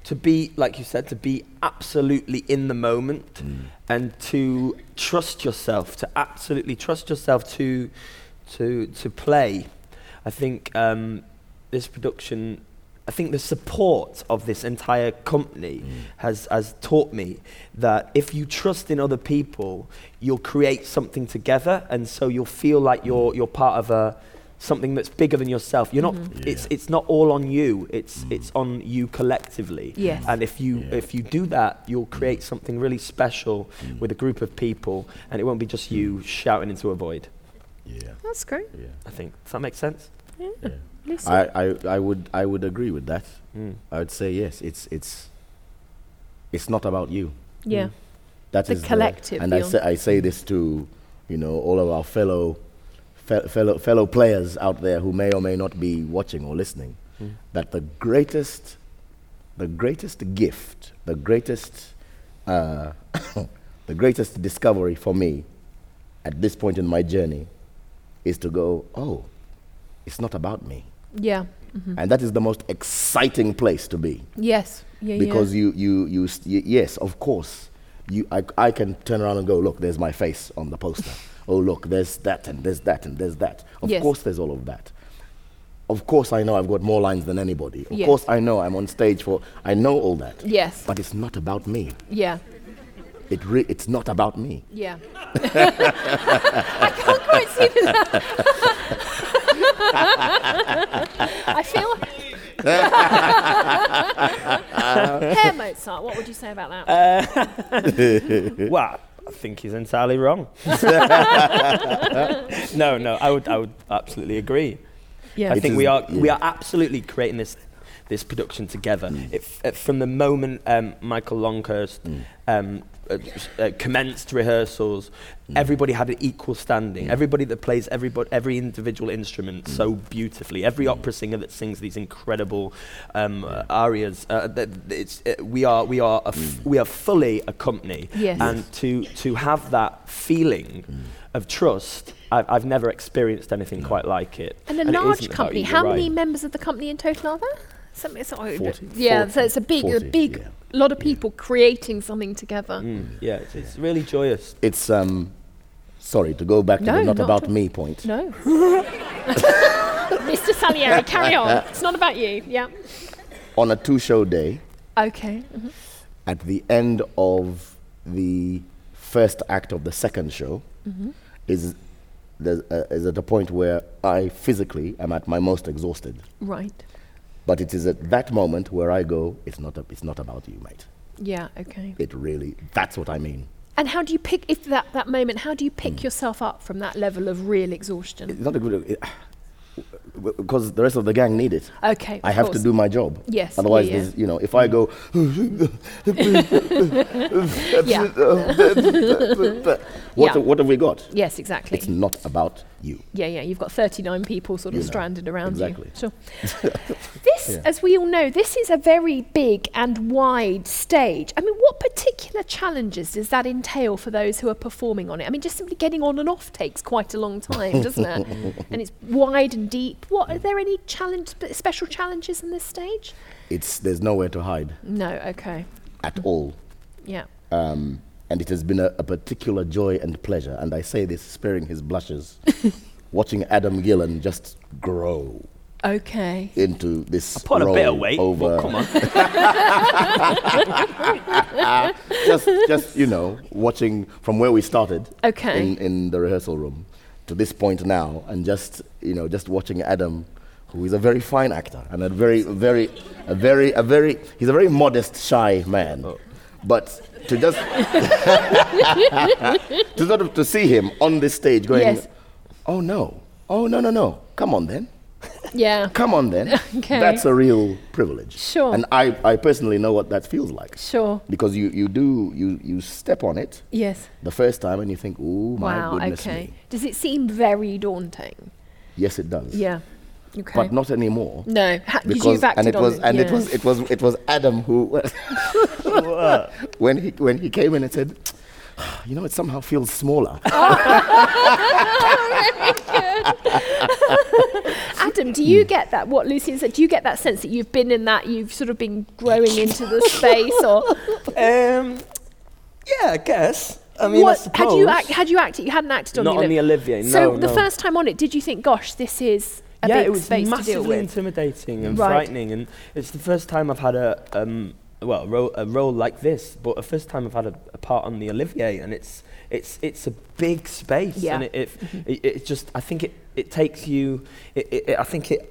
[SPEAKER 3] to be like you said to be absolutely in the moment and to trust yourself to absolutely trust yourself to to to play i think um, this production i think the support of this entire company has has taught me that if you trust in other people you'll create something together and so you'll feel like you're you're part of a something that's bigger than yourself you're not mm-hmm. it's
[SPEAKER 1] Yeah.
[SPEAKER 3] it's not all on you it's mm. it's on you collectively
[SPEAKER 2] Yes.
[SPEAKER 3] and if you
[SPEAKER 1] Yeah.
[SPEAKER 3] if you do that you'll mm. create something really special mm. with a group of people and it won't be just you shouting into a void
[SPEAKER 1] Yeah.
[SPEAKER 2] That's great.
[SPEAKER 1] Yeah.
[SPEAKER 3] i think does that make sense
[SPEAKER 2] Yeah.
[SPEAKER 1] yeah. I, I, I would I would agree with that.
[SPEAKER 3] mm.
[SPEAKER 1] I would say yes. It's it's it's not about you.
[SPEAKER 2] yeah.
[SPEAKER 1] That
[SPEAKER 2] The
[SPEAKER 1] is
[SPEAKER 2] collective,
[SPEAKER 1] and I say I say this to you know all of our fellow fe- fellow fellow players out there who may or may not be watching or listening.
[SPEAKER 3] Mm.
[SPEAKER 1] That the greatest the greatest gift, the greatest uh, the greatest discovery for me at this point in my journey is to go, oh, it's not about me.
[SPEAKER 2] Yeah.
[SPEAKER 1] And that is the most exciting place to be
[SPEAKER 2] Yes. Yeah.
[SPEAKER 1] because
[SPEAKER 2] yeah.
[SPEAKER 1] you you you st- y- yes of course you I, I can turn around and go look there's my face on the poster oh look there's that and there's that and there's that of
[SPEAKER 2] Yes.
[SPEAKER 1] course there's all of that of course I know I've got more lines than anybody of
[SPEAKER 2] Yes.
[SPEAKER 1] course I know I'm on stage for I know all that
[SPEAKER 2] Yes.
[SPEAKER 1] but it's not about me
[SPEAKER 2] Yeah.
[SPEAKER 1] it re- it's not about me
[SPEAKER 2] Yeah. I can't quite see that. I feel. Herr Mozart, what would you say about that?
[SPEAKER 3] well i think he's entirely wrong no no i would i would absolutely agree
[SPEAKER 2] yeah.
[SPEAKER 3] I
[SPEAKER 1] It
[SPEAKER 3] think
[SPEAKER 1] is-
[SPEAKER 3] we are we
[SPEAKER 1] yeah.
[SPEAKER 3] are absolutely creating this this production together. It, f- uh, from the moment um, Michael Longhurst um, uh, uh, commenced rehearsals, everybody had an equal standing. Everybody that plays everybody, every individual instrument so beautifully. Every opera singer that sings these incredible um, uh, arias. Uh, th- th- it's, uh, we are we are a f- we are fully a company.
[SPEAKER 2] Yes.
[SPEAKER 3] And to to have that feeling of trust. I've, I've never experienced anything quite like it.
[SPEAKER 2] And a
[SPEAKER 3] it
[SPEAKER 2] large company. How
[SPEAKER 3] you're
[SPEAKER 2] many members of the company in total are there? Something, it's not-
[SPEAKER 1] 40.
[SPEAKER 2] Yeah, so it's a big, a big
[SPEAKER 1] yeah.
[SPEAKER 2] lot of people creating something together.
[SPEAKER 3] Mm, yeah, it's, it's really joyous.
[SPEAKER 1] it's um sorry to go back to
[SPEAKER 2] No,
[SPEAKER 1] the not
[SPEAKER 2] not
[SPEAKER 1] about me point
[SPEAKER 2] No. Mr. Salieri, carry on. It's not about you. Yeah.
[SPEAKER 1] on a two show day
[SPEAKER 2] Okay. mhm.
[SPEAKER 1] at the end of the first act of the second show
[SPEAKER 2] Mm-hmm.
[SPEAKER 1] is there's, uh, is at a point where I physically am at my most exhausted.
[SPEAKER 2] Right.
[SPEAKER 1] But it is at that moment where I go, it's not, a, it's not about you, mate.
[SPEAKER 2] Yeah, okay.
[SPEAKER 1] It really, that's what I mean.
[SPEAKER 2] And how do you pick, if that, that moment, how do you pick yourself up from that level of real exhaustion?
[SPEAKER 1] It's not a good, it, because the rest of the gang need it.
[SPEAKER 2] Okay.
[SPEAKER 1] I have to do my job.
[SPEAKER 2] Yes,
[SPEAKER 1] Otherwise,
[SPEAKER 2] yeah, yeah.
[SPEAKER 1] you know, if I go,
[SPEAKER 2] Yeah.
[SPEAKER 1] what,
[SPEAKER 2] Yeah.
[SPEAKER 1] what have we got?
[SPEAKER 2] Yes, exactly.
[SPEAKER 1] It's not about you.
[SPEAKER 2] Yeah, yeah. You've got 39 people sort of
[SPEAKER 1] You know,
[SPEAKER 2] stranded around
[SPEAKER 1] exactly.
[SPEAKER 2] you. Sure. this,
[SPEAKER 1] Yeah.
[SPEAKER 2] as we all know, this is a very big and wide stage. I mean, what particular challenges does that entail for those who are performing on it? I mean, just simply getting on and off takes quite a long time, doesn't it? and it's wide and deep. What are there any challenge, special challenges in this stage?
[SPEAKER 1] It's there's nowhere to hide
[SPEAKER 2] No, okay.
[SPEAKER 1] at all.
[SPEAKER 2] Yeah.
[SPEAKER 1] Um, and it has been a, a particular joy and pleasure, and I say this sparing his blushes, watching Adam Gillen just grow
[SPEAKER 2] Okay.
[SPEAKER 1] into this
[SPEAKER 3] Put a bit of weight.
[SPEAKER 1] over
[SPEAKER 3] but come on.
[SPEAKER 1] just just you know watching from where we started
[SPEAKER 2] Okay.
[SPEAKER 1] in, in the rehearsal room to this point now and just you know just watching Adam who is a very fine actor and a very very a very a very he's a very modest shy man
[SPEAKER 3] Oh.
[SPEAKER 1] but to just to sort of to see him on this stage going
[SPEAKER 2] Yes.
[SPEAKER 1] oh no oh no no no come on then
[SPEAKER 2] Yeah.
[SPEAKER 1] come on then
[SPEAKER 2] Okay.
[SPEAKER 1] that's a real privilege
[SPEAKER 2] Sure.
[SPEAKER 1] and I, I personally know what that feels like
[SPEAKER 2] Sure.
[SPEAKER 1] because you, you do you, you step on it
[SPEAKER 2] Yes.
[SPEAKER 1] the first time and you think, oh my
[SPEAKER 2] wow.
[SPEAKER 1] goodness
[SPEAKER 2] Okay.
[SPEAKER 1] me!"
[SPEAKER 2] Does it seem very daunting?
[SPEAKER 1] Yes, it does.
[SPEAKER 2] Yeah. Okay.
[SPEAKER 1] but not anymore.
[SPEAKER 2] no, ha- because
[SPEAKER 1] and it was
[SPEAKER 2] it.
[SPEAKER 1] and it was it was it was Adam who when he when he came in and said, "You know, it somehow feels smaller."
[SPEAKER 2] Oh, Adam, do you get that? What Lucian said. Do you get that sense that you've been in that? You've sort of been growing into the space, or
[SPEAKER 3] um, yeah, I guess. I mean,
[SPEAKER 2] what?
[SPEAKER 3] suppose.
[SPEAKER 2] Had you act, had you acted? You hadn't acted on
[SPEAKER 3] Not
[SPEAKER 2] the
[SPEAKER 3] on the
[SPEAKER 2] Olivier.
[SPEAKER 3] Olivier.
[SPEAKER 2] So
[SPEAKER 3] no,
[SPEAKER 2] the
[SPEAKER 3] no.
[SPEAKER 2] first time on it, did you think, "Gosh, this is a
[SPEAKER 3] yeah,
[SPEAKER 2] big
[SPEAKER 3] it was
[SPEAKER 2] space to deal
[SPEAKER 3] massively
[SPEAKER 2] with"?
[SPEAKER 3] intimidating and
[SPEAKER 2] Right.
[SPEAKER 3] frightening, and it's the first time I've had a um, well a role, a role like this, but the first time I've had a, a part on the Olivier, and it's it's it's a big space,
[SPEAKER 2] Yeah.
[SPEAKER 3] and it it, it it just I think it it takes you, it, it, it- I think it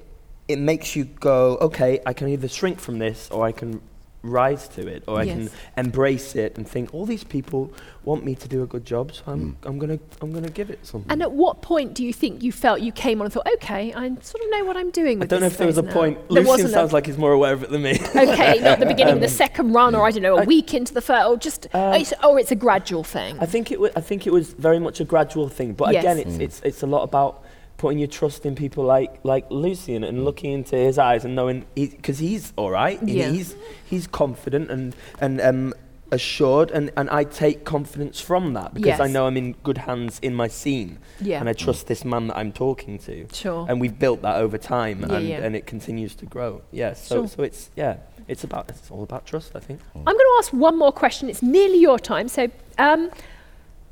[SPEAKER 3] it makes you go, okay, I can either shrink from this or I can rise to it or I can embrace it and think all these people want me to do a good job so I'm I'm going to I'm going to give it something.
[SPEAKER 2] And at what point do you think you felt you came on and thought, "Okay, I sort of know what I'm doing"?
[SPEAKER 3] I don't know if there was a
[SPEAKER 2] now"?
[SPEAKER 3] point.
[SPEAKER 2] There
[SPEAKER 3] Lucian
[SPEAKER 2] wasn't a-
[SPEAKER 3] sounds like he's more aware of it than me.
[SPEAKER 2] okay, not the beginning, the second run, or I don't know, a
[SPEAKER 3] I-
[SPEAKER 2] week into the first, or just,
[SPEAKER 3] Um,
[SPEAKER 2] it's, or it's a gradual thing.
[SPEAKER 3] I think it. wa- I think it was very much a gradual thing. But again,
[SPEAKER 2] Yes.
[SPEAKER 3] it's it's it's a lot about putting your trust in people like like Lucian and looking into his eyes and knowing because he's all right.
[SPEAKER 2] Yeah.
[SPEAKER 3] He's he's confident and and um assured and and I take confidence from that because I know I'm in good hands in my scene
[SPEAKER 2] yeah,
[SPEAKER 3] and I trust this man that I'm talking to.
[SPEAKER 2] sure.
[SPEAKER 3] And we've built that over time
[SPEAKER 2] Yeah,
[SPEAKER 3] and,
[SPEAKER 2] yeah.
[SPEAKER 3] and it continues to grow. Yeah. So
[SPEAKER 2] Sure.
[SPEAKER 3] so it's yeah. It's about it's all about trust. I think.
[SPEAKER 2] I'm going to ask one more question. It's nearly your time. So, um,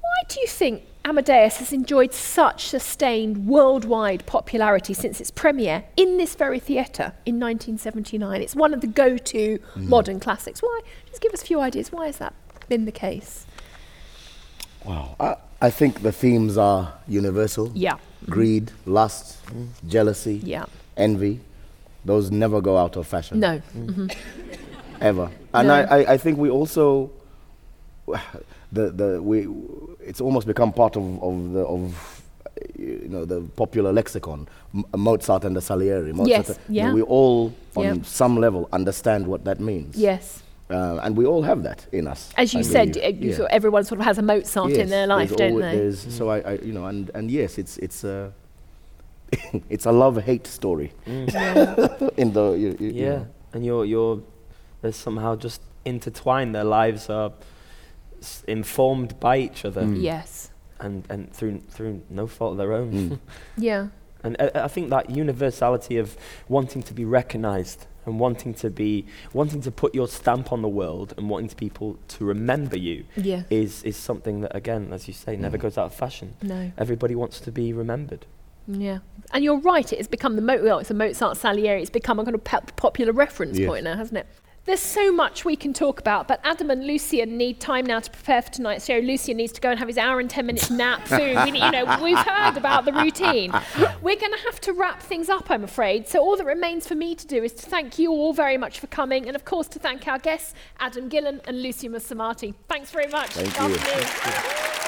[SPEAKER 2] why do you think Amadeus has enjoyed such sustained worldwide popularity since its premiere in this very theatre in 1979? It's one of the go to modern classics. Why? Just give us a few ideas. Why has that been the case?
[SPEAKER 1] Wow. I, I think the themes are universal.
[SPEAKER 2] Yeah.
[SPEAKER 1] Greed, lust, jealousy,
[SPEAKER 2] Yeah.
[SPEAKER 1] envy. Those never go out of fashion.
[SPEAKER 2] No. hmm
[SPEAKER 1] ever. And
[SPEAKER 2] No.
[SPEAKER 1] I, I, I think we also the the we it's almost become part of, of the of you know the popular lexicon M- Mozart and the Salieri. Mozart,
[SPEAKER 2] Yes,
[SPEAKER 1] you know,
[SPEAKER 2] yeah.
[SPEAKER 1] we all on
[SPEAKER 2] Yeah.
[SPEAKER 1] some level understand what that means.
[SPEAKER 2] Yes.
[SPEAKER 1] Uh, and we all have that in us.
[SPEAKER 2] As you
[SPEAKER 1] I
[SPEAKER 2] said,
[SPEAKER 1] believe.
[SPEAKER 2] uh, you
[SPEAKER 1] Yeah.
[SPEAKER 2] sort of, everyone sort of has a Mozart in their life,
[SPEAKER 1] there's
[SPEAKER 2] don't they?
[SPEAKER 1] there's- So I, I, you know, and, and yes, it's it's a it's a love hate story in the you, you, you
[SPEAKER 3] Yeah,
[SPEAKER 1] know.
[SPEAKER 3] and you're you're they're somehow just intertwined. Their lives are s- informed by each other,
[SPEAKER 1] Mm.
[SPEAKER 2] Yes.
[SPEAKER 3] and and through through no fault of their own.
[SPEAKER 1] Mm.
[SPEAKER 2] Yeah.
[SPEAKER 3] and I, I think that universality of wanting to be recognised and wanting to be wanting to put your stamp on the world and wanting to people to remember you
[SPEAKER 2] Yeah.
[SPEAKER 3] is is something that again, as you say, never
[SPEAKER 1] Mm.
[SPEAKER 3] goes out of fashion.
[SPEAKER 2] No.
[SPEAKER 3] Everybody wants to be remembered.
[SPEAKER 2] Yeah, and you're right. It has become the Mo- well, it's a Mozart Salieri. It's become a kind of pop- popular reference
[SPEAKER 1] Yes.
[SPEAKER 2] point now, hasn't it? There's so much we can talk about, but Adam and Lucian need time now to prepare for tonight's show. Lucian needs to go and have his hour and ten minutes nap soon. We you know, we've heard about the routine. We're going to have to wrap things up, I'm afraid. So all that remains for me to do is to thank you all very much for coming, and of course to thank our guests, Adam Gillen and Lucian Msamati. Thanks very much.
[SPEAKER 1] Thank you.